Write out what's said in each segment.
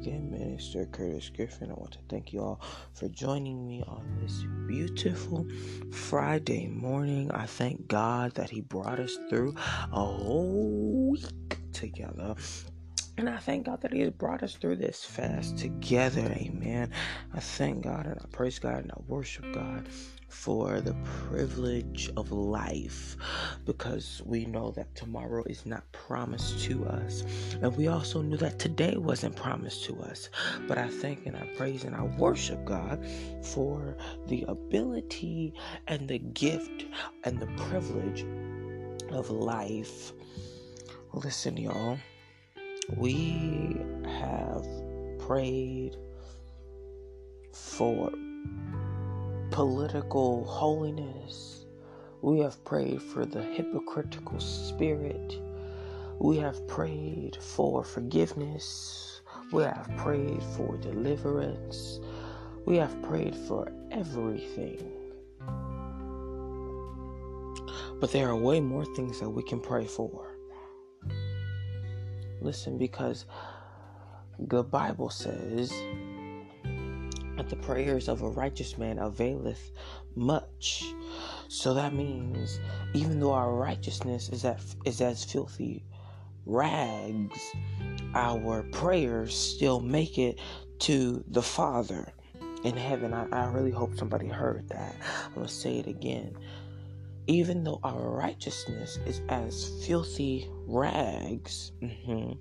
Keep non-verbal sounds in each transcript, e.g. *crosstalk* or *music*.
again, Minister Curtis Griffin. I want to thank you all for joining me on this beautiful Friday morning. I thank God that He brought us through a whole week together. And I thank God that He has brought us through this fast together. Amen. I thank God and I praise God and I worship God for the privilege of life because we know that tomorrow is not promised to us. And we also knew that today wasn't promised to us. But I thank and I praise and I worship God for the ability and the gift and the privilege of life. Listen, y'all we have prayed for political holiness. We have prayed for the hypocritical spirit. We have prayed for forgiveness. We have prayed for deliverance. We have prayed for everything. But there are way more things that we can pray for. Listen, because the Bible says that the prayers of a righteous man availeth much. So that means even though our righteousness is at, is as filthy rags, our prayers still make it to the Father in heaven. I, I really hope somebody heard that. I'm gonna say it again even though our righteousness is as filthy rags, mm-hmm,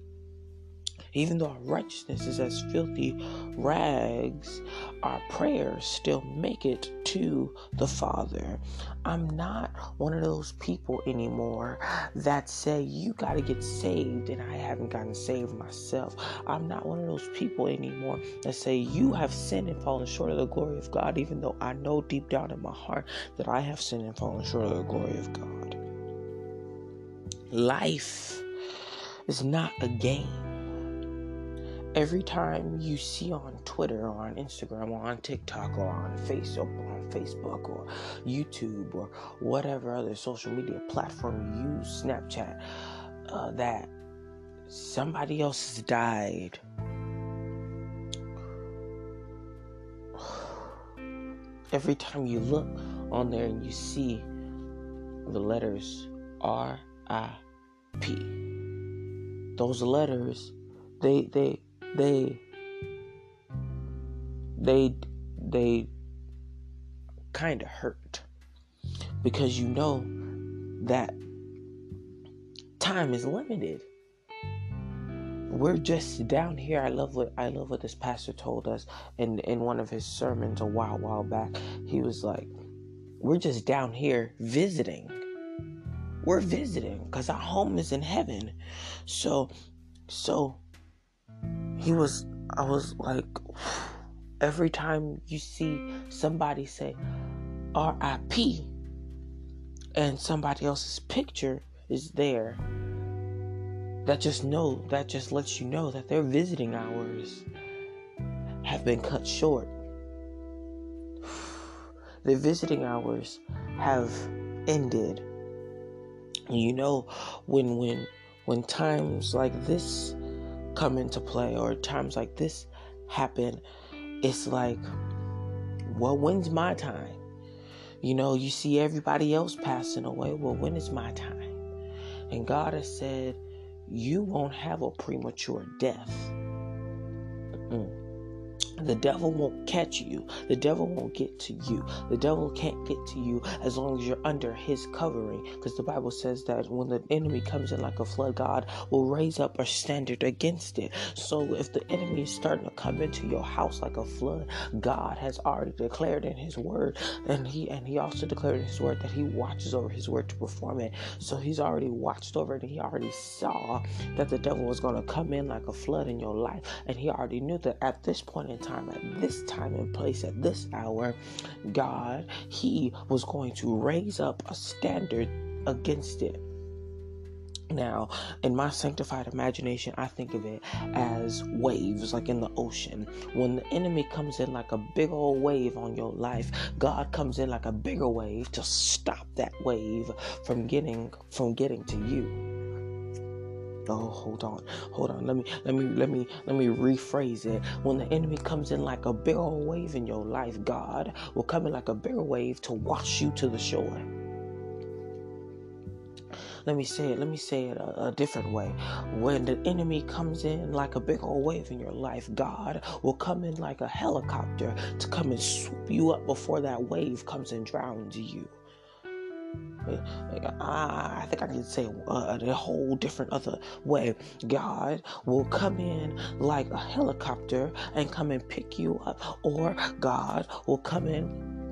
even though our righteousness is as filthy rags, our prayers still make it to the Father. I'm not one of those people anymore that say you got to get saved and I haven't gotten saved myself. I'm not one of those people anymore that say you have sinned and fallen short of the glory of God, even though I know deep down in my heart that I have sinned and fallen short of the glory of God. Life is not a game every time you see on Twitter or on Instagram or on TikTok or on Facebook, on Facebook or YouTube or whatever other social media platform you use, Snapchat, uh, that somebody else has died. *sighs* Every time you look on there and you see the letters R I P, those letters, they they they they they kind of hurt because you know that time is limited. We're just down here. I love what i love what this pastor told us in in one of his sermons a while while back. He was like we're just down here visiting. We're visiting because our home is in heaven. So so he was I was like *sighs* every time you see somebody say RIP and somebody else's picture is there that just know that just lets you know that their visiting hours have been cut short. *sighs* Their visiting hours have ended. You know when when when times like this come into play or times like this happen, it's like, well, when's my time? You know, you see everybody else passing away. Well, when is my time? And God has said, you won't have a premature death. Mm. The devil won't catch you. The devil won't get to you. The devil can't get to you as long as you're under his covering. Because the Bible says that when the enemy comes in like a flood, God will raise up a standard against it. So if the enemy is starting to come into your house like a flood, God has already declared in his word, and he and he also declared in his word that he watches over his word to perform it. So he's already watched over it and he already saw that the devil was going to come in like a flood in your life. And he already knew that at this point in time, at this time and place, at this hour, God, He was going to raise up a standard against it. Now, in my sanctified imagination, I think of it as waves, like in the ocean. When the enemy comes in like a big old wave on your life, God comes in like a bigger wave to stop that wave from getting from getting to you. Oh, hold on, hold on. Let me, let me, let me, let me rephrase it. When the enemy comes in like a big old wave in your life, God will come in like a bigger wave to wash you to the shore. Let me say it. Let me say it a, a, different way. When the enemy comes in like a big old wave in your life, God will come in like a helicopter to come and swoop you up before that wave comes and drowns you. I think I can say uh, a whole different other way. God will come in like a helicopter and come and pick you up, or God will come in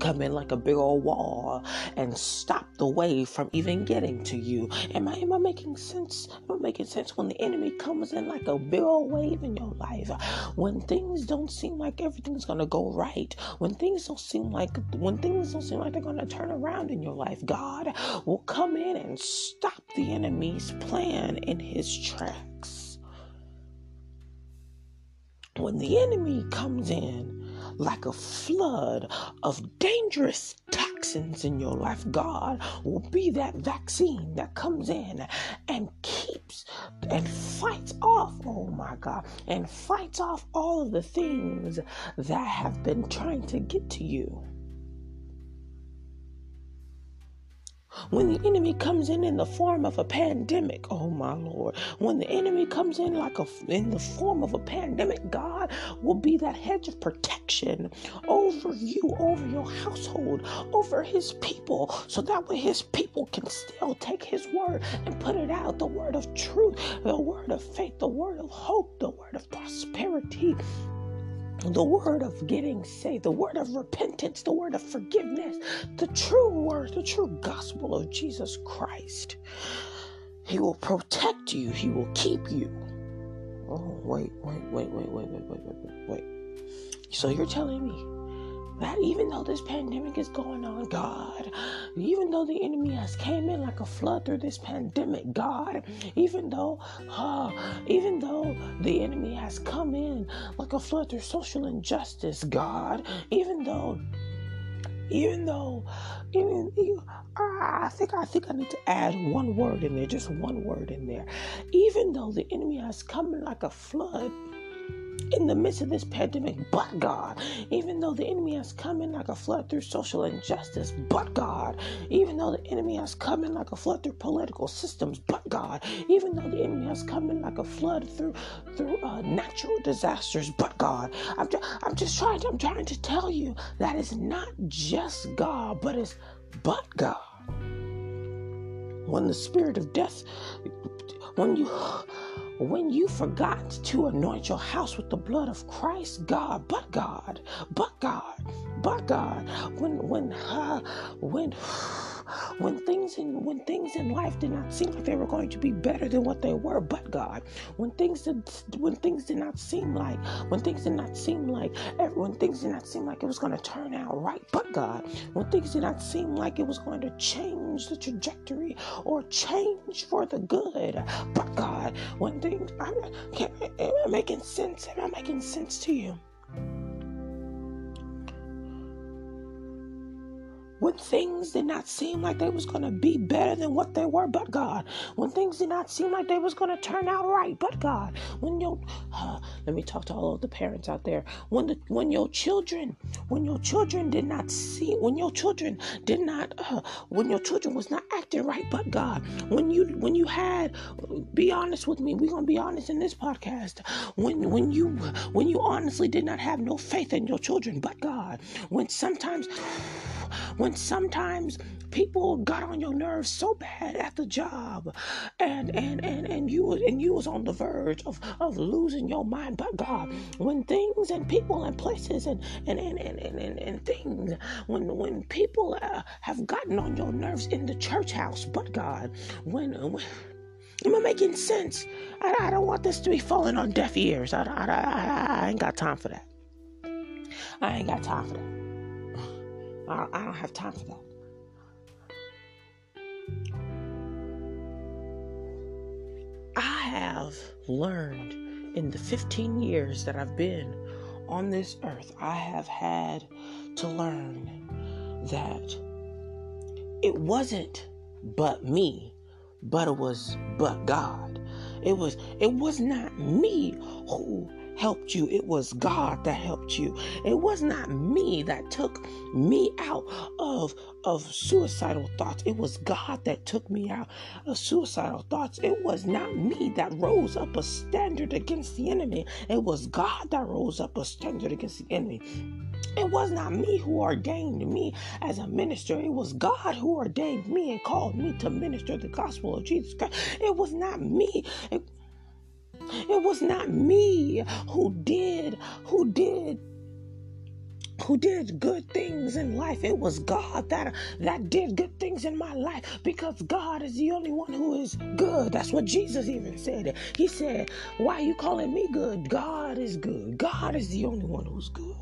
come in like a big old wall and stop the wave from even getting to you. Am I am I making sense? Am I making sense when the enemy comes in like a big old wave in your life? When things don't seem like everything's gonna go right, when things don't seem like when things don't seem like they're gonna turn around in your life, God will come in and stop the enemy's plan in his tracks. When the enemy comes in like a flood of dangerous toxins in your life, God will be that vaccine that comes in and keeps and fights off, oh my God, and fights off all of the things that have been trying to get to you. When the enemy comes in in the form of a pandemic, oh my Lord, when the enemy comes in like a in the form of a pandemic, God will be that hedge of protection over you, over your household, over his people, so that way his people can still take his word and put it out, the word of truth, the word of faith, the word of hope, the word of prosperity, the word of getting saved, the word of repentance, the word of forgiveness, the true word, the true gospel of Jesus Christ. He will protect you, He will keep you. Oh, wait, wait, wait, wait, wait, wait, wait, wait, wait. So you're telling me that even though this pandemic is going on, God, even though the enemy has came in like a flood through this pandemic, God, even though, uh, even though the enemy has come in like a flood through social injustice, God, even though even though even, even I think I think I need to add one word in there, just one word in there. Even though the enemy has come in like a flood in the midst of this pandemic, but God, even though the enemy has come in like a flood through social injustice, but God, even though the enemy has come in like a flood through political systems, but God, even though the enemy has come in like a flood through through uh, natural disasters, but God, I'm just, I'm just trying to, I'm trying to tell you that it's not just God, but it's but God. When the spirit of death, when you when you forgot to anoint your house with the blood of Christ, God, but God, but God, but God, when when uh, when *sighs* when things in when things in life did not seem like they were going to be better than what they were, but God, when things did when things did not seem like when things did not seem like when things did not seem like it was going to turn out right, but God, when things did not seem like it was going to change the trajectory or change for the good, but God, when things I'm, am I making sense? Am I making sense to you? When things did not seem like they was going to be better than what they were but god. When things did not seem like they was going to turn out right but god. When your uh, let me talk to all of the parents out there. When the when your children when your children did not see when your children did not uh, when your children was not acting right but god. When you when you had be honest with me we're going to be honest in this podcast. When when you when you honestly did not have no faith in your children but god. When sometimes when sometimes people got on your nerves so bad at the job and and and, and you was and you was on the verge of, of losing your mind but god when things and people and places and and and, and, and, and, and things when when people uh, have gotten on your nerves in the church house but god when, when Am I making sense? I, I, don't want this to be falling on deaf ears. I, I, I, I ain't got time for that. I ain't got time for that. I, don't have time for that. I have learned in the 15 years that I've been on this earth, I have had to learn that it wasn't but me but it was but God. It was it was not me who helped you. It was God that helped you. It was not me that took me out of of suicidal thoughts. It was God that took me out of suicidal thoughts. It was not me that rose up a standard against the enemy. It was God that rose up a standard against the enemy. It was not me who ordained me as a minister. It was God who ordained me and called me to minister the gospel of Jesus Christ. It was not me. It, it was not me who did, who did who did good things in life. It was God that that did good things in my life because God is the only one who is good. That's what Jesus even said. He said, "Why are you calling me good? God is good. God is the only one who's good."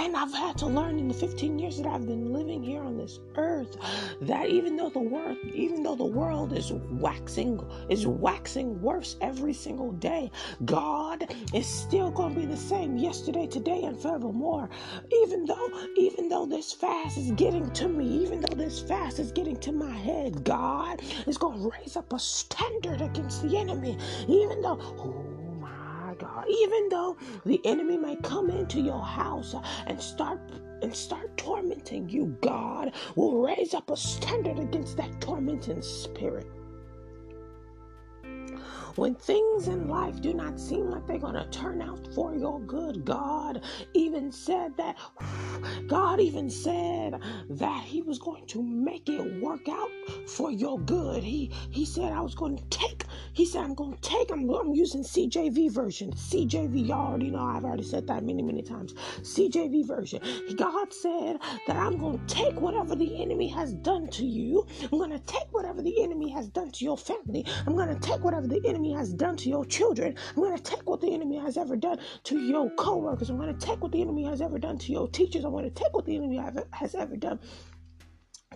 And I've had to learn in the 15 years that I've been living here on this earth that even though the world, even though the world is waxing, is waxing worse every single day, God is still going to be the same yesterday, today, and forevermore. Even though, even though this fast is getting to me, even though this fast is getting to my head, God is going to raise up a standard against the enemy. Even though, God. Even though the enemy may come into your house and start and start tormenting you, God will raise up a standard against that tormenting spirit. When things in life do not seem like they're going to turn out for your good, God even said that, *sighs* God even said that He was going to make it work out for your good. He He said, I was going to take, He said, I'm going to take, I'm, I'm using CJV version. CJV, y'all already know, I've already said that many, many times. CJV version. God said that I'm going to take whatever the enemy has done to you, I'm going to take whatever the enemy has done to your family, I'm going to take whatever the enemy enemy has done to your children. I'm going to take what the enemy has ever done to your co-workers. I'm going to take what the enemy has ever done to your teachers. I'm going to take what the enemy has ever done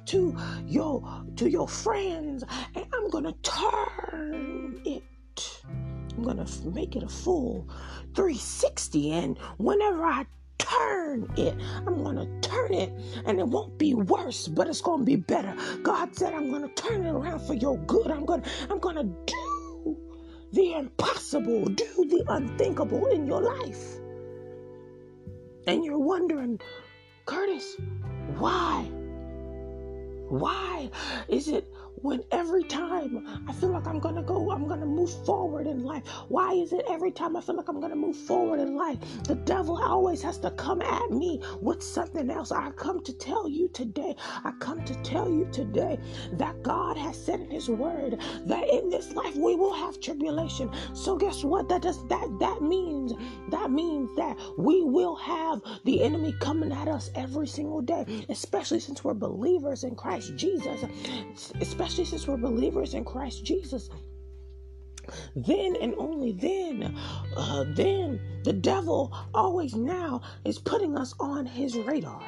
to your to your friends and I'm going to turn it I'm going to make it a full 360 and whenever I turn it. I'm going to turn it and it won't be worse, but it's going to be better. God said I'm going to turn it around for your good. I'm going to I'm going to do the impossible, do the unthinkable in your life. And you're wondering, Curtis, why? Why is it when every time I feel like I'm gonna go, I'm gonna move forward in life. Why is it every time I feel like I'm gonna move forward in life, the devil always has to come at me with something else? I come to tell you today, I come to tell you today that God has said in His Word that in this life we will have tribulation. So guess what? That does that that means that means that we will have the enemy coming at us every single day, especially since we're believers in Christ Jesus, especially especially since we're believers in Christ Jesus. Then and only then, uh, then the devil always now is putting us on his radar.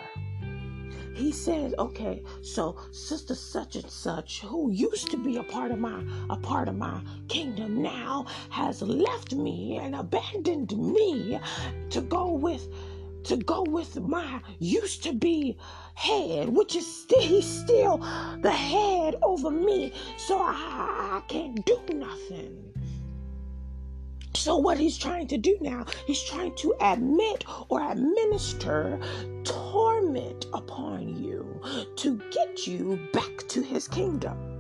He says, "Okay, so sister such and such, who used to be a part of my a part of my kingdom, now has left me and abandoned me to go with." to go with my used to be head, which is still he's still the head over me, so I, I can't do nothing. So, what he's trying to do now, he's trying to admit or administer torment upon you to get you back to his kingdom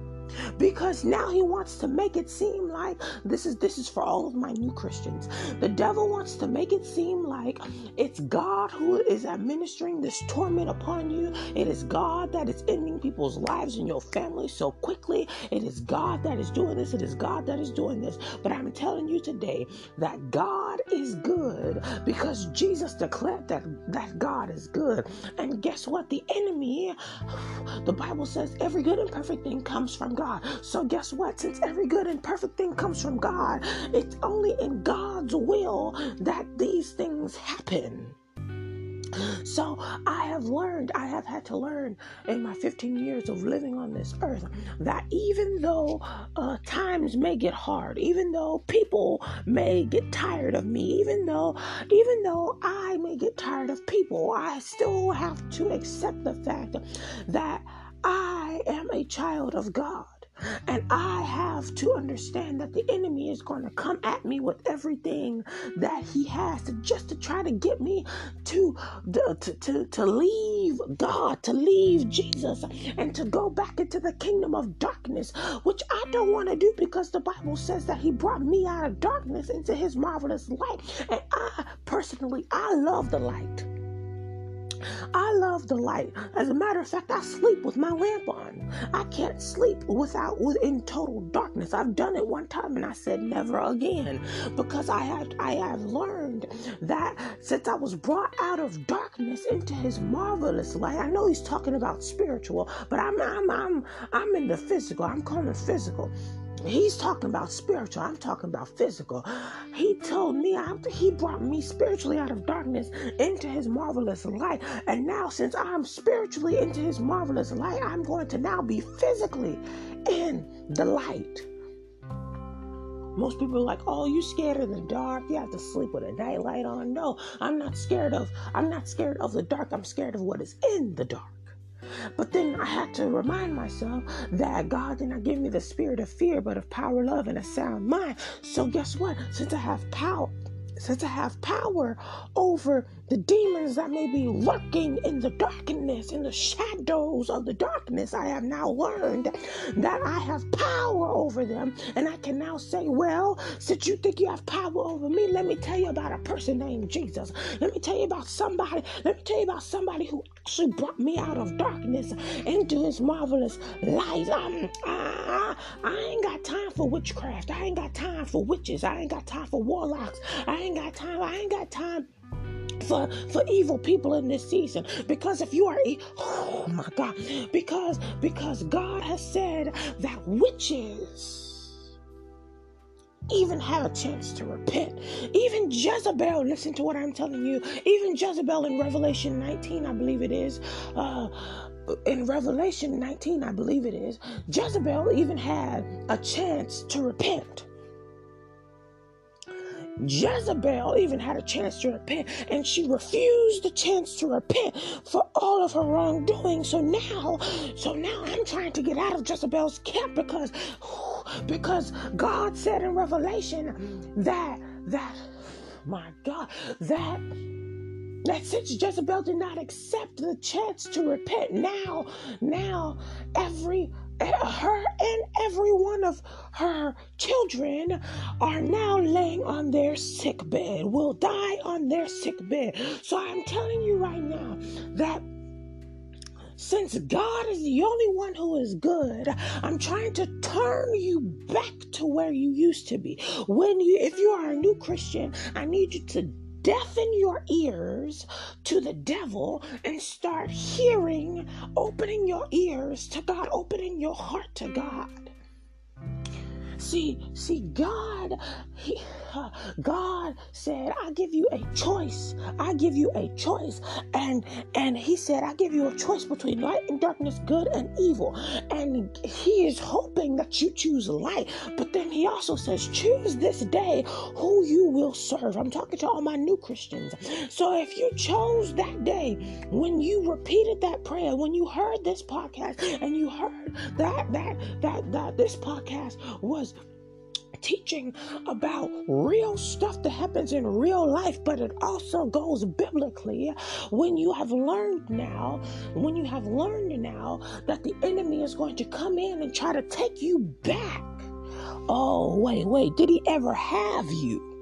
because now he wants to make it seem like this is this is for all of my new Christians. The devil wants to make it seem like it's God who is administering this torment upon you. It is God that is ending people's lives in your family so quickly. It is God that is doing this. It is God that is doing this. But I'm telling you today that God is good because Jesus declared that that God is good. And guess what? The enemy, *sighs* the Bible says every good and perfect thing comes from God. So, guess what? Since every good and perfect thing comes from God, it's only in God's will that these things happen. So I have learned, I have had to learn in my 15 years of living on this earth that even though uh, times may get hard, even though people may get tired of me, even though, even though I may get tired of people, I still have to accept the fact that I am a child of God. And I have to understand that the enemy is going to come at me with everything that he has to just to try to get me to, to, to, to leave God, to leave Jesus, and to go back into the kingdom of darkness, which I don't want to do because the Bible says that he brought me out of darkness into his marvelous light. And I personally, I love the light. I love the light. As a matter of fact, I sleep with my lamp on. I can't sleep without in total darkness. I've done it one time and I said never again because I have I have learned that since I was brought out of darkness into his marvelous light. I know he's talking about spiritual, but I'm I'm I'm I'm in the physical. I'm calling physical. He's talking about spiritual. I'm talking about physical. He told me, he brought me spiritually out of darkness into his marvelous light. And now, since I'm spiritually into his marvelous light, I'm going to now be physically in the light. Most people are like, oh, you scared of the dark? You have to sleep with a nightlight on. No, I'm not scared of, I'm not scared of the dark. I'm scared of what is in the dark. But then I had to remind myself that God did not give me the spirit of fear, but of power, love, and a sound mind. So guess what? Since I have power, since I have power over the demons that may be lurking in the darkness, in the shadows of the darkness, I have now learned that I have power over them. And I can now say, Well, since you think you have power over me, let me tell you about a person named Jesus. Let me tell you about somebody. Let me tell you about somebody who actually brought me out of darkness into his marvelous light. Um, I, I ain't got time for witchcraft. I ain't got time for witches. I ain't got time for warlocks. I ain't got time. I ain't got time for for evil people in this season because if you are oh my god because because god has said that witches even have a chance to repent. Even Jezebel, listen to what I'm telling you. Even Jezebel in Revelation 19, I believe it is, uh, in Revelation 19, I believe it is, Jezebel even had a chance to repent. Jezebel even had a chance to repent, and she refused the chance to repent for all of her wrongdoing. So now, so now I'm trying to get out of Jezebel's camp because, because God said in Revelation that that my God that that since Jezebel did not accept the chance to repent, now, now every her and every one of her children are now laying on their sick bed, will die on their sick bed. So I'm telling you right now that since God is the only one who is good, I'm trying to turn you back to where you used to be. When you if you are a new Christian, I need you to deafen your ears to the devil and start hearing, opening your ears to God, opening your heart to God. See, see, God, he, uh, God said, "I give you a choice. I give you a choice." And and He said, "I give you a choice between light and darkness, good and evil." And He is hoping that you choose light. But then He also says, "Choose this day who you will serve." I'm talking to all my new Christians. So if you chose that day when you repeated that prayer, when you heard this podcast, and you heard that that that that this podcast was teaching about real stuff that happens in real life, but it also goes biblically. When you have learned now, when you have learned now that the enemy is going to come in and try to take you back. Oh, wait, wait, did he ever have you?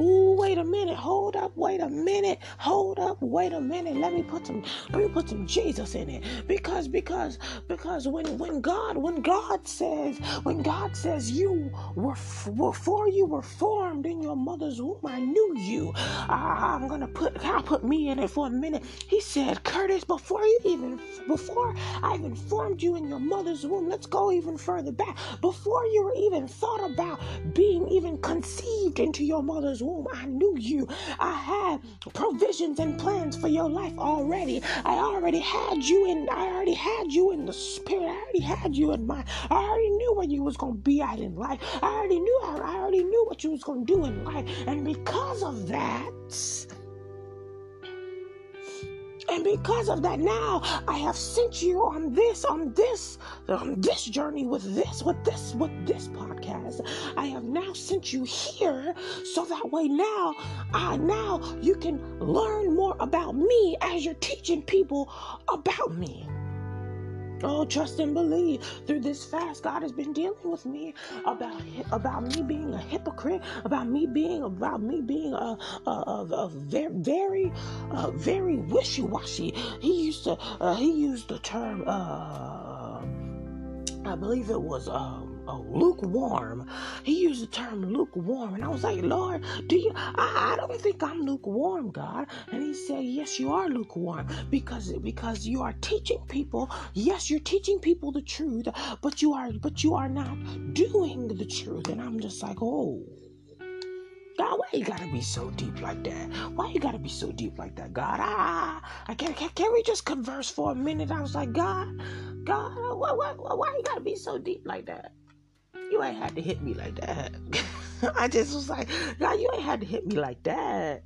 Ooh, wait a minute. Hold up. Wait a minute. Hold up. Wait a minute. Let me put some let me put some Jesus in it. Because because because when when God when God says when God says you were before you were formed in your mother's womb, I knew you. I'm gonna put I'll put me in it for a minute. He said, Curtis, before you even before I even formed you in your mother's womb, let's go even further back. Before you were even thought about being even conceived into your mother's womb womb, I knew you. I had provisions and plans for your life already. I already had you in I already had you in the spirit. I already had you in mind. I already knew where you was gonna be at in life. I already knew I already knew what you was gonna do in life. And because of that, And because of that, now I have sent you on this, on this, on this journey with this, with this, with this podcast. I have now sent you here so that way now, I now you can learn more about me as you're teaching people about me. Oh, trust and believe. Through this fast, God has been dealing with me about about me being a hypocrite, about me being about me being a a, a, a very very very wishy washy. He used to uh, he used the term uh, I believe it was um oh, lukewarm. He used the term lukewarm, and I was like, Lord, do you? I, I don't think I'm lukewarm, God. And He said, Yes, you are lukewarm because because you are teaching people. Yes, you're teaching people the truth, but you are but you are not doing the truth. And I'm just like, oh. God, why you gotta be so deep like that? Why you gotta be so deep like that, God? Ah, I can't, can't, can we just converse for a minute? I was like, God, God, why, why, why you gotta be so deep like that? You ain't had to hit me like that. *laughs* I just was like, God, you ain't had to hit me like that.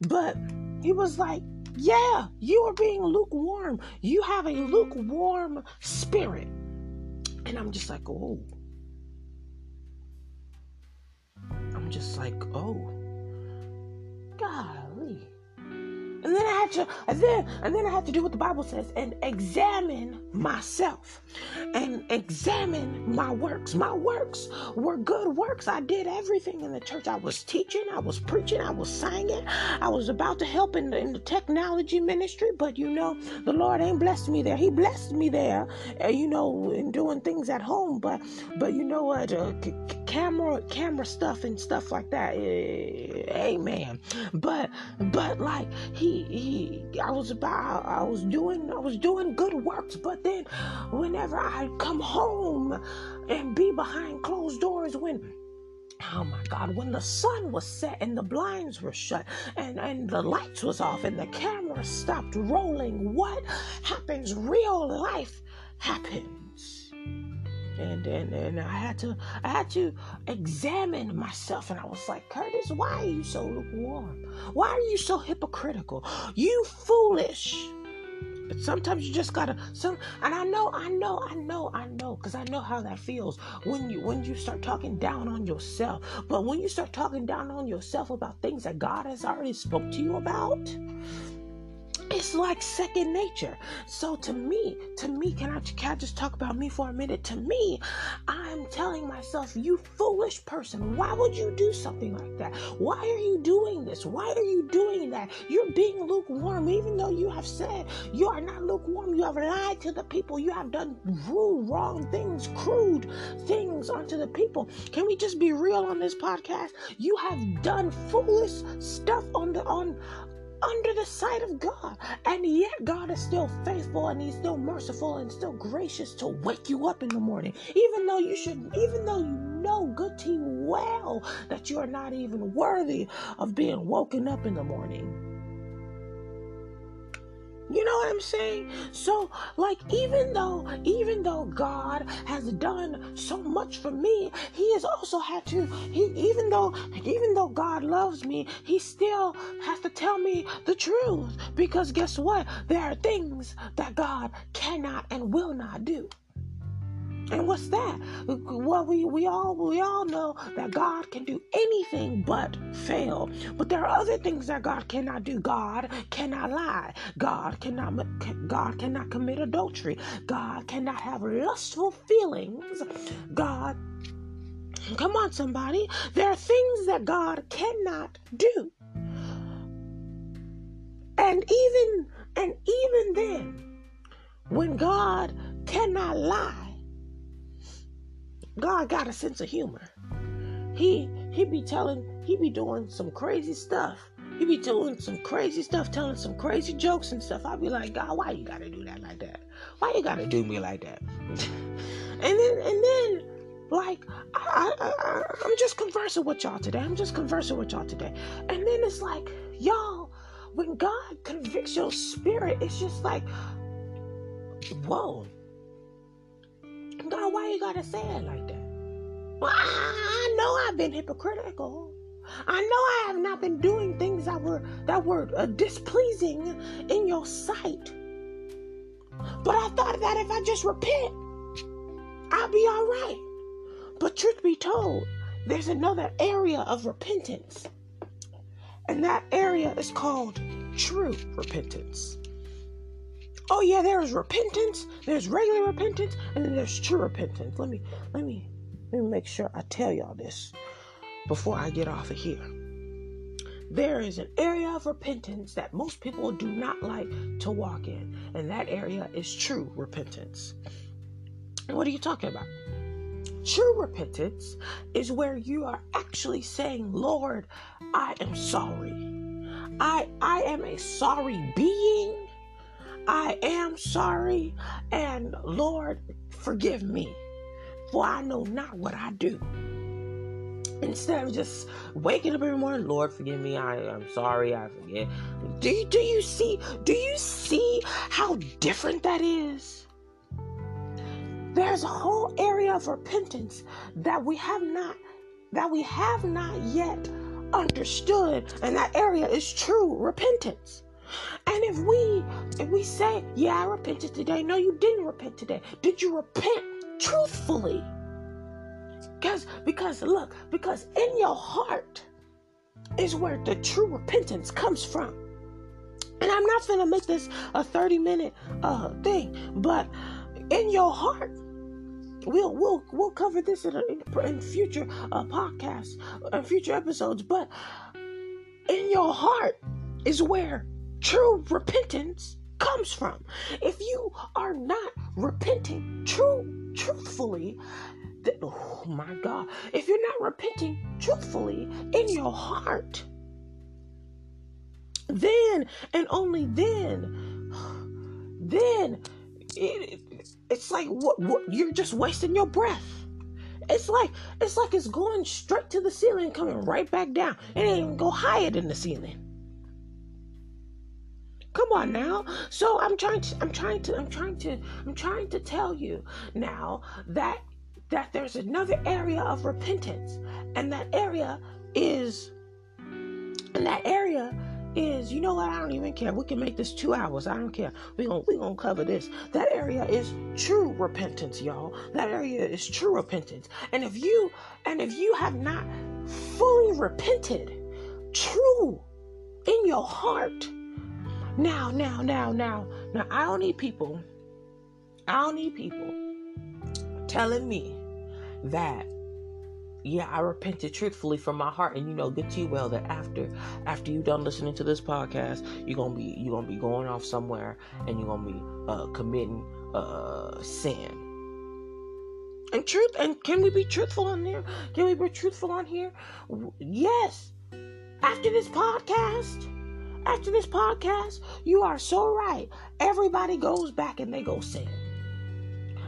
But he was like, yeah, you are being lukewarm. You have a lukewarm spirit. And I'm just like, oh. I'm just like, oh. Golly. And then I had to, and then, and then I had to do what the Bible says and examine myself and examine my works. My works were good works. I did everything in the church. I was teaching, I was preaching, I was singing, I was about to help in the, in the technology ministry, but you know, the Lord ain't blessed me there. He blessed me there, uh, you know, in doing things at home, but, but you know what, uh, c- camera, camera stuff and stuff like that. Uh, amen. But, but like, he, he I was about I was doing I was doing good works, but then whenever I come home and be behind closed doors when Oh my God, when the sun was set and the blinds were shut and, and the lights was off and the camera stopped rolling, what happens? Real life happens and and and I had to I had to examine myself and I was like, Curtis, why are you so lukewarm? Why are you so hypocritical? You foolish. But sometimes you just gotta some and I know, I know, I know, I know, because I know how that feels when you when you start talking down on yourself. But when you start talking down on yourself about things that God has already spoke to you about, it's like second nature. So to me, to me, can I, can I just talk about me for a minute? To me, I'm telling myself, you foolish person, why would you do something like that? Why are you doing this? Why are you doing that? You're being lukewarm, even though you have said you are not lukewarm. You have lied to the people. You have done rude, wrong things, crude things unto the people. Can we just be real on this podcast? You have done foolish stuff on the on under the sight of God. And yet, God is still faithful and He's still merciful and still gracious to wake you up in the morning. Even though you should, even though you know good you well that you are not even worthy of being woken up in the morning. You know what I'm saying? So, like, even though, even though God has done so much for me, He has also had to. He, even though, even though God loves me, He still has to tell me the truth. Because guess what? There are things that God cannot and will not do. And what's that? Well, we, we all we all know that God can do anything but fail. But there are other things that God cannot do. God cannot lie. God cannot God cannot commit adultery. God cannot have lustful feelings. God Come on somebody. There are things that God cannot do. And even and even then when God cannot lie God got a sense of humor. He he be telling he be doing some crazy stuff. He be doing some crazy stuff, telling some crazy jokes and stuff. I be like, God, why you gotta do that like that? Why you gotta do me like that? *laughs* and then and then like I, I, I I'm just conversing with y'all today. I'm just conversing with y'all today. And then it's like, y'all, when God convicts your spirit, it's just like, whoa, God, why you gotta say it like that? Well, I, I know I've been hypocritical. I know I have not been doing things that were that were uh, displeasing in your sight. But I thought that if I just repent, I'll be all right. But truth be told, there's another area of repentance. And that area is called true repentance. Oh yeah, there's repentance, there's regular repentance, and then there's true repentance. Let me let me let me make sure I tell y'all this before I get off of here. There is an area of repentance that most people do not like to walk in, and that area is true repentance. What are you talking about? True repentance is where you are actually saying, Lord, I am sorry. I I am a sorry being. I am sorry, and Lord, forgive me, for I know not what I do. Instead of just waking up every morning, Lord, forgive me. I am sorry. I forget. Do do you see? Do you see how different that is? There's a whole area of repentance that we have not that we have not yet understood, and that area is true repentance. And if we if we say, "Yeah, I repented today," no, you didn't repent today. Did you repent truthfully? Because because look, because in your heart is where the true repentance comes from. And I'm not gonna make this a 30 minute uh thing, but in your heart we'll we'll we'll cover this in, a, in future uh, podcasts uh, future episodes but in your heart is where true repentance comes from if you are not repenting true truthfully then, oh my god if you're not repenting truthfully in your heart then and only then then it, it's like what, what you're just wasting your breath. It's like it's like it's going straight to the ceiling, coming right back down. It ain't even go higher than the ceiling. Come on now. So I'm trying to I'm trying to I'm trying to I'm trying to tell you now that that there's another area of repentance and that area is and that area is, you know what? I don't even care. We can make this two hours. I don't care. We're gonna we gonna cover this. That area is true repentance, y'all. That area is true repentance. And if you and if you have not fully repented, true in your heart. Now, now, now, now, now I don't need people. I don't need people telling me that yeah, I repented truthfully from my heart, and you know good to you well that after after you done listening to this podcast, you're gonna be you're gonna be going off somewhere and you're gonna be uh, committing uh, sin. And truth, and can we be truthful on there? Can we be truthful on here? Yes. After this podcast, after this podcast, you are so right. Everybody goes back and they go sin.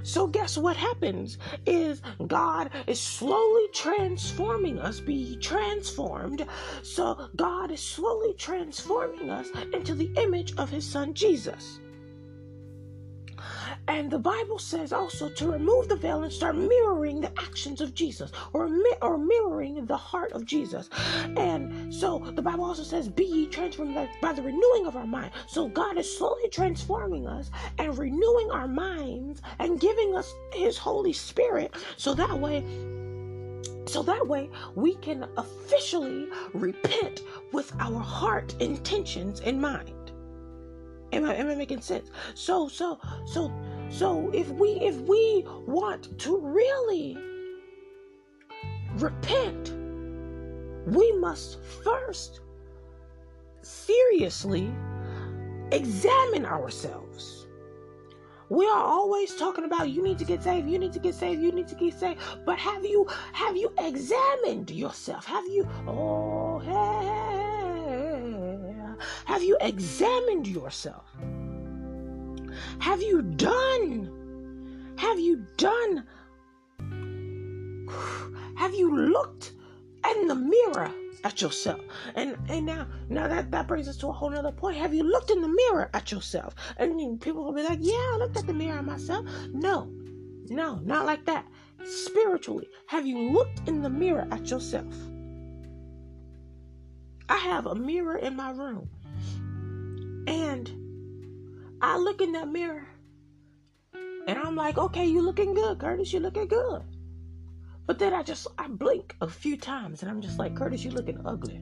So, guess what happens is God is slowly transforming us, be transformed. So, God is slowly transforming us into the image of His Son Jesus. And the Bible says also to remove the veil and start mirroring the actions of Jesus or, mi- or mirroring the heart of Jesus. And so the Bible also says, Be ye transformed by the renewing of our mind. So God is slowly transforming us and renewing our minds and giving us His Holy Spirit so that way so that way we can officially repent with our heart intentions in mind. Am I, am I making sense? So, so, so so if we if we want to really repent, we must first seriously examine ourselves. We are always talking about you need to get saved, you need to get saved, you need to get saved. But have you have you examined yourself? Have you oh hey, have you examined yourself? Have you done? Have you done? Have you looked in the mirror at yourself? And and now now that that brings us to a whole other point. Have you looked in the mirror at yourself? And people will be like, "Yeah, I looked at the mirror at myself." No, no, not like that. Spiritually, have you looked in the mirror at yourself? I have a mirror in my room. And I look in that mirror and I'm like, okay, you looking good, Curtis. You looking good. But then I just I blink a few times and I'm just like, Curtis, you looking ugly.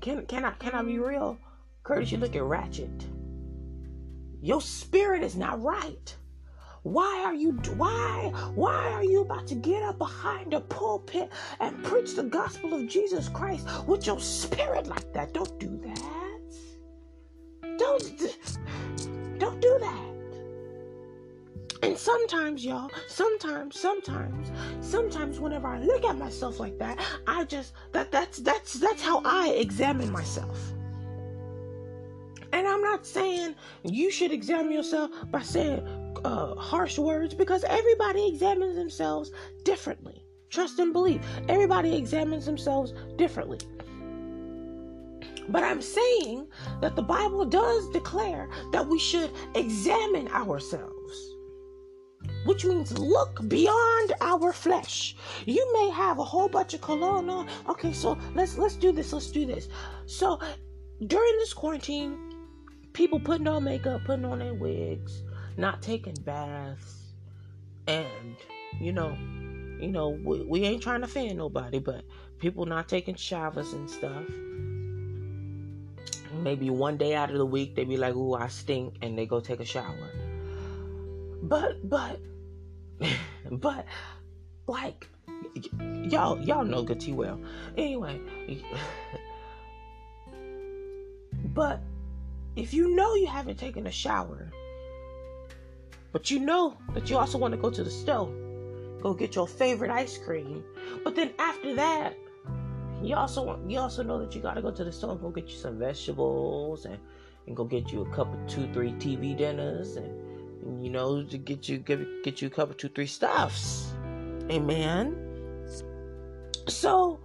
Can can I can I be real? Curtis, you looking ratchet. Your spirit is not right. Why are you why why are you about to get up behind a pulpit and preach the gospel of Jesus Christ with your spirit like that? Don't do that. Don't don't do that. And sometimes, y'all, sometimes, sometimes, sometimes whenever I look at myself like that, I just that that's that's that's how I examine myself. And I'm not saying you should examine yourself by saying uh, harsh words because everybody examines themselves differently. Trust and believe. Everybody examines themselves differently. But I'm saying that the Bible does declare that we should examine ourselves. Which means look beyond our flesh. You may have a whole bunch of cologne on. Okay, so let's let's do this. Let's do this. So during this quarantine, people putting on makeup, putting on their wigs, not taking baths, and you know, you know, we, we ain't trying to offend nobody, but people not taking showers and stuff maybe one day out of the week they be like, "Ooh, I stink," and they go take a shower. But but *laughs* but like y'all y'all know good too well. Anyway, *laughs* but if you know you haven't taken a shower, but you know that you also want to go to the store, go get your favorite ice cream, but then after that you also want, you also know that you gotta go to the store and go get you some vegetables and, and go get you a couple two three TV dinners and, and you know to get you get, get you a couple two three stuffs. Amen. So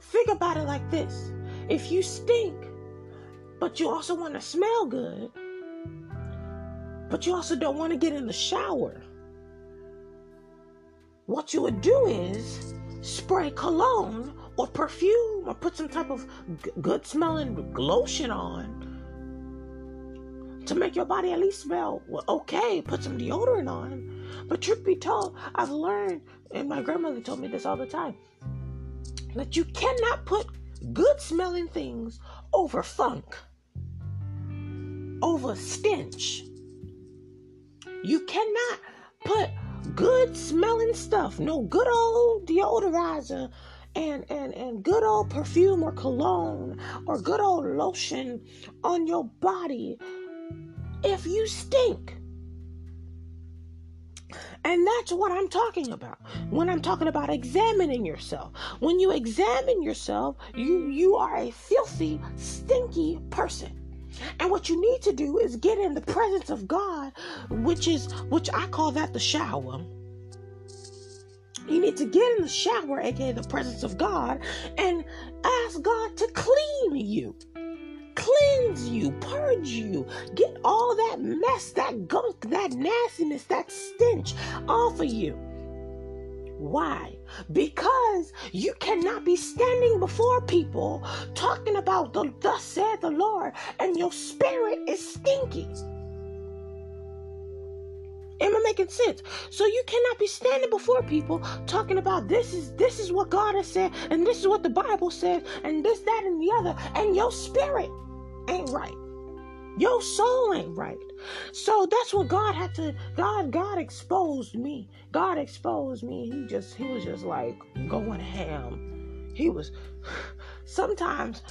think about it like this: if you stink, but you also want to smell good, but you also don't want to get in the shower, what you would do is spray cologne or perfume or put some type of g- good smelling lotion on to make your body at least smell well, okay. Put some deodorant on. But truth be told, I've learned, and my grandmother told me this all the time, that you cannot put good smelling things over funk, over stench. You cannot put good smelling stuff, no good old deodorizer and and and good old perfume or cologne or good old lotion on your body if you stink. And that's what I'm talking about. When I'm talking about examining yourself. When you examine yourself, you you are a filthy, stinky person. And what you need to do is get in the presence of God, which is which I call that the shower. You need to get in the shower, aka the presence of God, and ask God to clean you. Cleanse you, purge you, get all that mess, that gunk, that nastiness, that stench off of you. Why? Because you cannot be standing before people talking about the thus said the Lord and your spirit is stinky. Am I making sense? So you cannot be standing before people talking about this is this is what God has said and this is what the Bible says and this, that, and the other, and your spirit ain't right. Your soul ain't right. So that's what God had to God God exposed me. God exposed me. He just he was just like going ham. He was *sighs* sometimes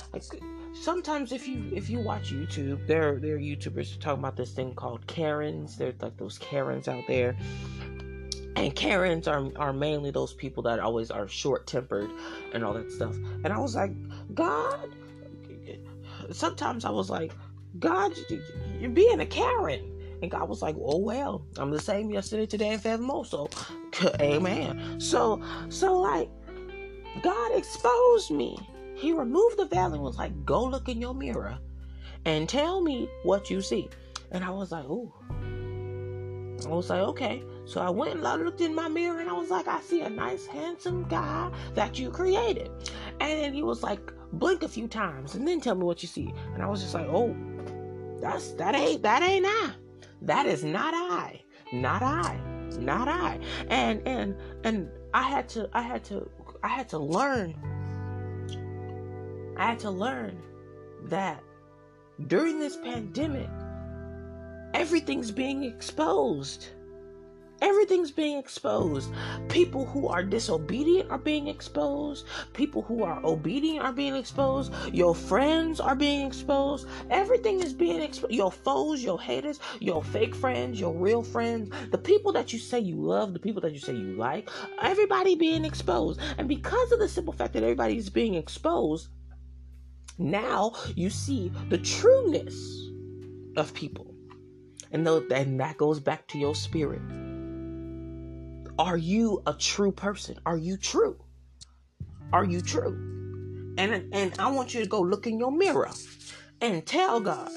sometimes if you if you watch YouTube, there there are YouTubers talking about this thing called Karens. There's like those Karens out there. And Karens are are mainly those people that always are short tempered and all that stuff. And I was like, God sometimes I was like, God, you're being a Karen. And God was like, oh well, I'm the same yesterday, today, and forevermore. So, *laughs* amen. So, so like, God exposed me. He removed the veil and was like, go look in your mirror and tell me what you see. And I was like, ooh. I was like, okay. So I went and I looked in my mirror and I was like, I see a nice, handsome guy that you created. And he was like, blink a few times and then tell me what you see. And I was just like, oh, that's that ain't that ain't I. That is not I. Not I. Not I. And and and I had to I had to I had to learn. I had to learn that during this pandemic, everything's being exposed. Everything's being exposed. People who are disobedient are being exposed. People who are obedient are being exposed. Your friends are being exposed. Everything is being exposed. Your foes, your haters, your fake friends, your real friends, the people that you say you love, the people that you say you like, everybody being exposed. And because of the simple fact that everybody is being exposed, now you see the trueness of people. And, and that goes back to your spirit. Are you a true person? Are you true? Are you true? And and I want you to go look in your mirror and tell God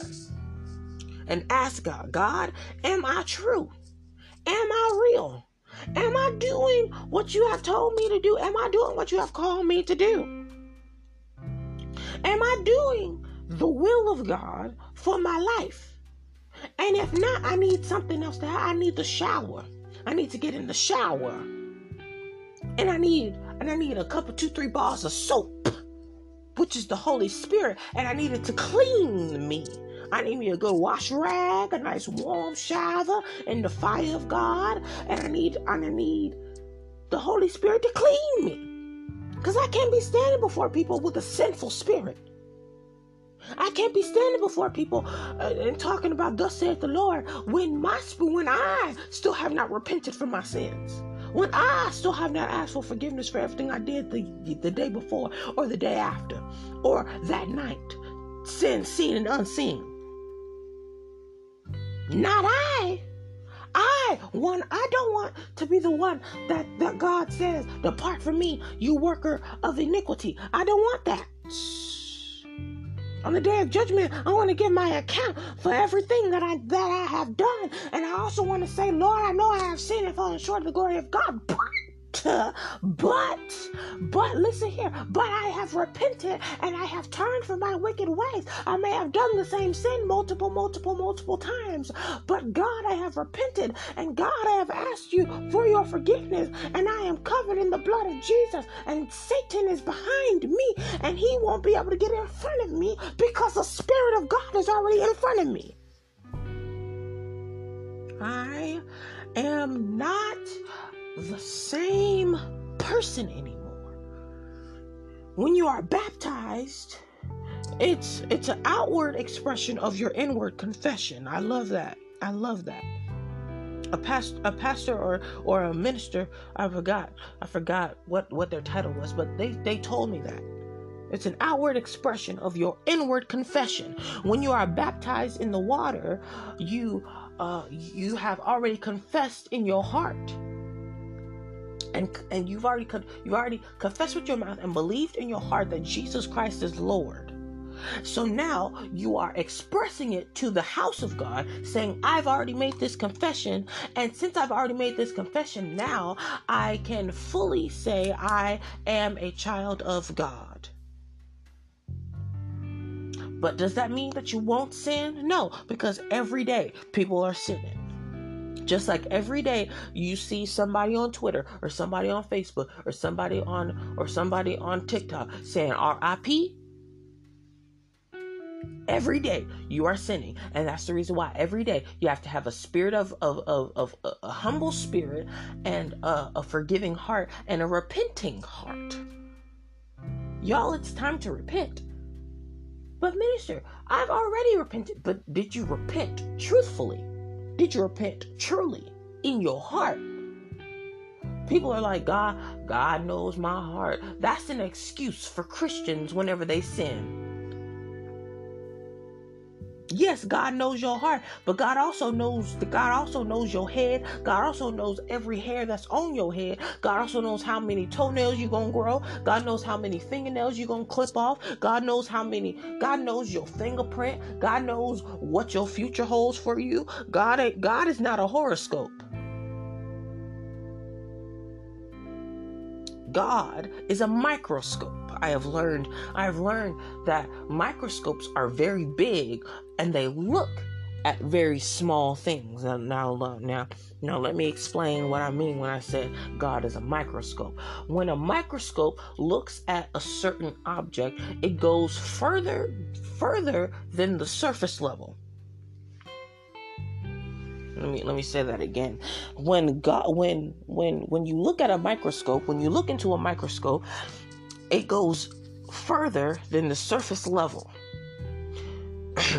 and ask God, God, am I true? Am I real? Am I doing what you have told me to do? Am I doing what you have called me to do? Am I doing the will of God for my life? And if not, I need something else to I need the shower. I need to get in the shower. And I need and I need a couple two, three bars of soap, which is the Holy Spirit, and I need it to clean me. I need me a good wash rag, a nice warm shower in the fire of God, and I need and I need the Holy Spirit to clean me. Because I can't be standing before people with a sinful spirit. I can't be standing before people uh, and talking about thus saith the Lord when my when I still have not repented for my sins. When I still have not asked for forgiveness for everything I did the, the day before or the day after or that night. Sin, seen and unseen. Not I. I want I don't want to be the one that, that God says, Depart from me, you worker of iniquity. I don't want that on the day of judgment, I want to give my account for everything that I that I have done. And I also want to say, Lord, I know I have sinned and fallen short of the glory of God. But but, listen here, but I have repented and I have turned from my wicked ways. I may have done the same sin multiple, multiple, multiple times, but God, I have repented and God, I have asked you for your forgiveness. And I am covered in the blood of Jesus. And Satan is behind me. And he won't be able to get in front of me because the Spirit of God is already in front of me. I am not the same person anymore. When you are baptized, it's it's an outward expression of your inward confession. I love that. I love that. A past a pastor or or a minister, I forgot. I forgot what what their title was, but they they told me that. It's an outward expression of your inward confession. When you are baptized in the water, you uh, you have already confessed in your heart and and you've already you've already confessed with your mouth and believed in your heart that Jesus Christ is Lord. So now you are expressing it to the house of God, saying, I've already made this confession. And since I've already made this confession, now I can fully say I am a child of God. But does that mean that you won't sin? No, because every day people are sinning. Just like every day you see somebody on Twitter or somebody on Facebook or somebody on or somebody on TikTok saying RIP. Every day you are sinning, and that's the reason why every day you have to have a spirit of of of, of a humble spirit and a, a forgiving heart and a repenting heart. Y'all, it's time to repent. But minister, I've already repented. But did you repent truthfully? Did you repent truly in your heart? People are like, God, God knows my heart. That's an excuse for Christians whenever they sin. Yes, God knows your heart, but God also knows God also knows your head. God also knows every hair that's on your head. God also knows how many toenails you're gonna grow. God knows how many fingernails you're gonna clip off. God knows how many. God knows your fingerprint. God knows what your future holds for you. God, God is not a horoscope. God is a microscope. I have learned I have learned that microscopes are very big and they look at very small things. Now, now, now, now, let me explain what I mean when I said God is a microscope. When a microscope looks at a certain object, it goes further, further than the surface level. Let me let me say that again. When God, when when when you look at a microscope, when you look into a microscope, it goes further than the surface level. *clears throat*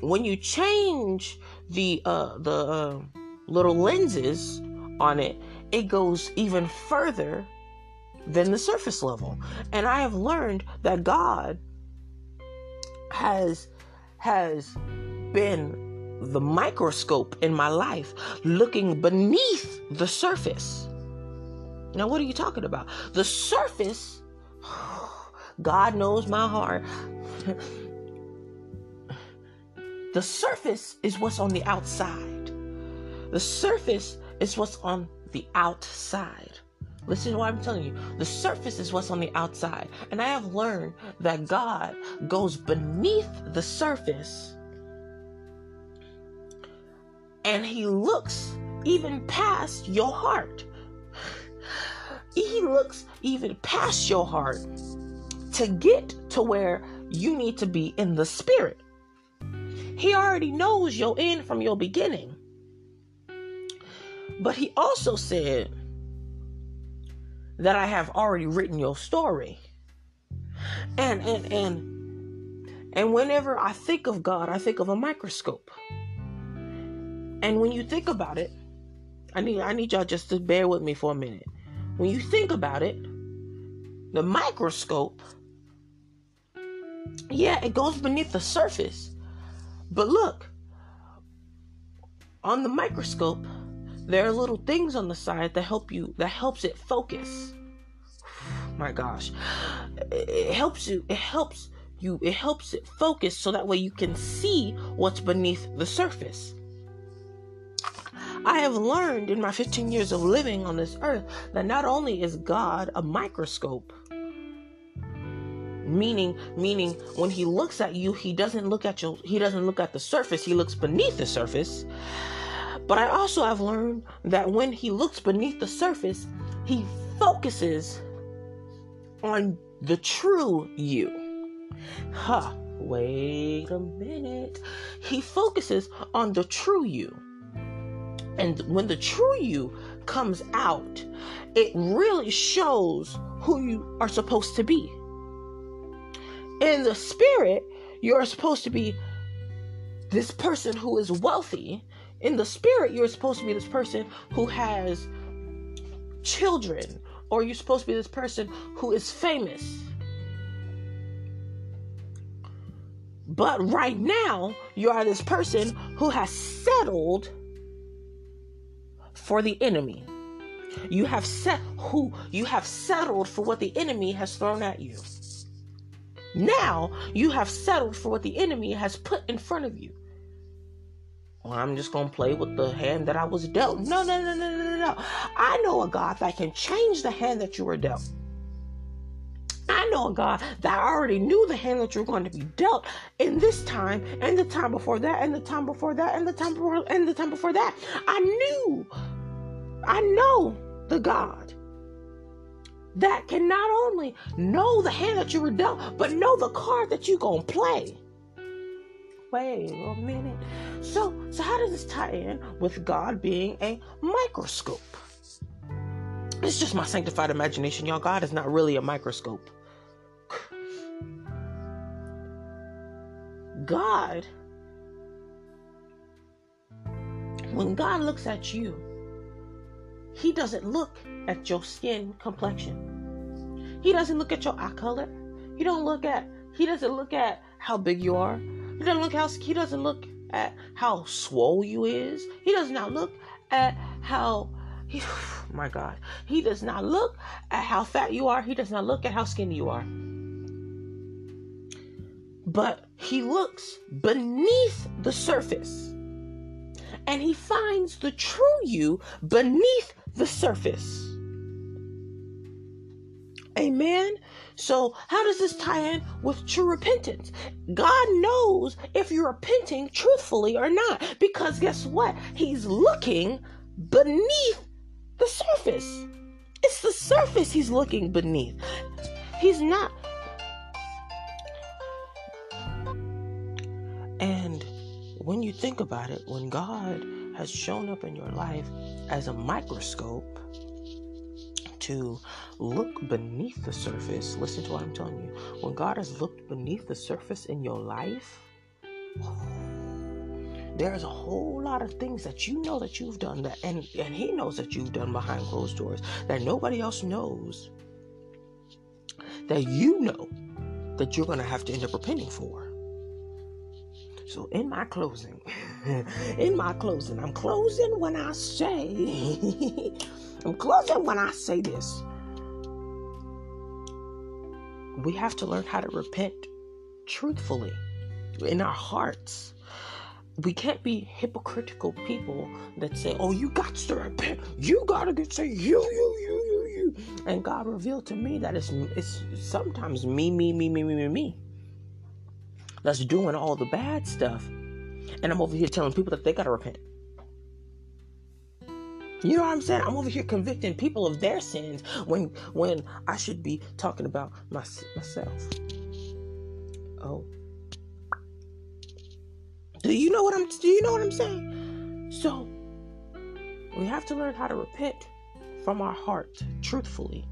when you change the uh, the uh, little lenses on it, it goes even further than the surface level. And I have learned that God has has been the microscope in my life, looking beneath the surface. Now, what are you talking about? The surface, *sighs* God knows my heart. *sighs* the surface is what's on the outside. The surface is what's on the outside. Listen to what I'm telling you. The surface is what's on the outside. And I have learned that God goes beneath the surface and he looks even past your heart. He looks even past your heart to get to where you need to be in the spirit. He already knows your end from your beginning. But he also said that I have already written your story. And and and and whenever I think of God, I think of a microscope. And when you think about it, I need I need y'all just to bear with me for a minute. When you think about it, the microscope, yeah, it goes beneath the surface. But look, on the microscope, there are little things on the side that help you that helps it focus. *sighs* My gosh. It helps you it helps you it helps it focus so that way you can see what's beneath the surface. I have learned in my 15 years of living on this earth that not only is God a microscope, meaning meaning when he looks at you, he doesn't look at you, he doesn't look at the surface, he looks beneath the surface. But I also have learned that when he looks beneath the surface, he focuses on the true you. Huh, wait a minute. He focuses on the true you. And when the true you comes out, it really shows who you are supposed to be. In the spirit, you're supposed to be this person who is wealthy. In the spirit, you're supposed to be this person who has children, or you're supposed to be this person who is famous. But right now, you are this person who has settled for the enemy. You have set who you have settled for what the enemy has thrown at you. Now you have settled for what the enemy has put in front of you. Well, I'm just gonna play with the hand that I was dealt. No, no, no, no, no, no, no. I know a God that can change the hand that you were dealt. I know God that I already knew the hand that you're going to be dealt in this time and the time before that and the time before that and the time before and the time before that. I knew I know the God that can not only know the hand that you were dealt, but know the card that you're gonna play. Wait a minute. So, so how does this tie in with God being a microscope? It's just my sanctified imagination, y'all. God is not really a microscope. God, when God looks at you, he doesn't look at your skin complexion. He doesn't look at your eye color. He don't look at he doesn't look at how big you are. He doesn't look how he doesn't look at how swole you is. He does not look at how he, *sighs* my God. He does not look at how fat you are. He does not look at how skinny you are. But he looks beneath the surface and he finds the true you beneath the surface. Amen. So, how does this tie in with true repentance? God knows if you're repenting truthfully or not. Because guess what? He's looking beneath the surface. It's the surface he's looking beneath. He's not. And when you think about it, when God has shown up in your life as a microscope, to look beneath the surface. Listen to what I'm telling you. When God has looked beneath the surface in your life, there's a whole lot of things that you know that you've done that and, and he knows that you've done behind closed doors that nobody else knows that you know that you're to have to end up repenting for. So in my closing, *laughs* in my closing, I'm closing when I say *laughs* I'm closing when I say this. We have to learn how to repent truthfully in our hearts. We can't be hypocritical people that say, "Oh, you got to repent. You gotta get saved. You, you, you, you, you." And God revealed to me that it's it's sometimes me, me, me, me, me, me, me. That's doing all the bad stuff, and I'm over here telling people that they gotta repent. You know what I'm saying? I'm over here convicting people of their sins when when I should be talking about my, myself. Oh. Do you know what I'm do you know what I'm saying? So we have to learn how to repent from our heart truthfully.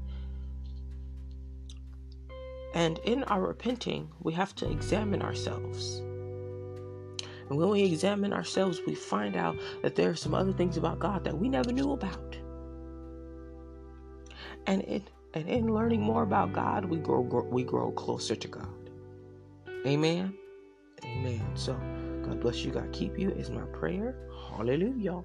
And in our repenting, we have to examine ourselves. And when we examine ourselves, we find out that there are some other things about God that we never knew about. And in, and in learning more about God, we grow, grow we grow closer to God. Amen. Amen. So God bless you. God keep you is my prayer. Hallelujah.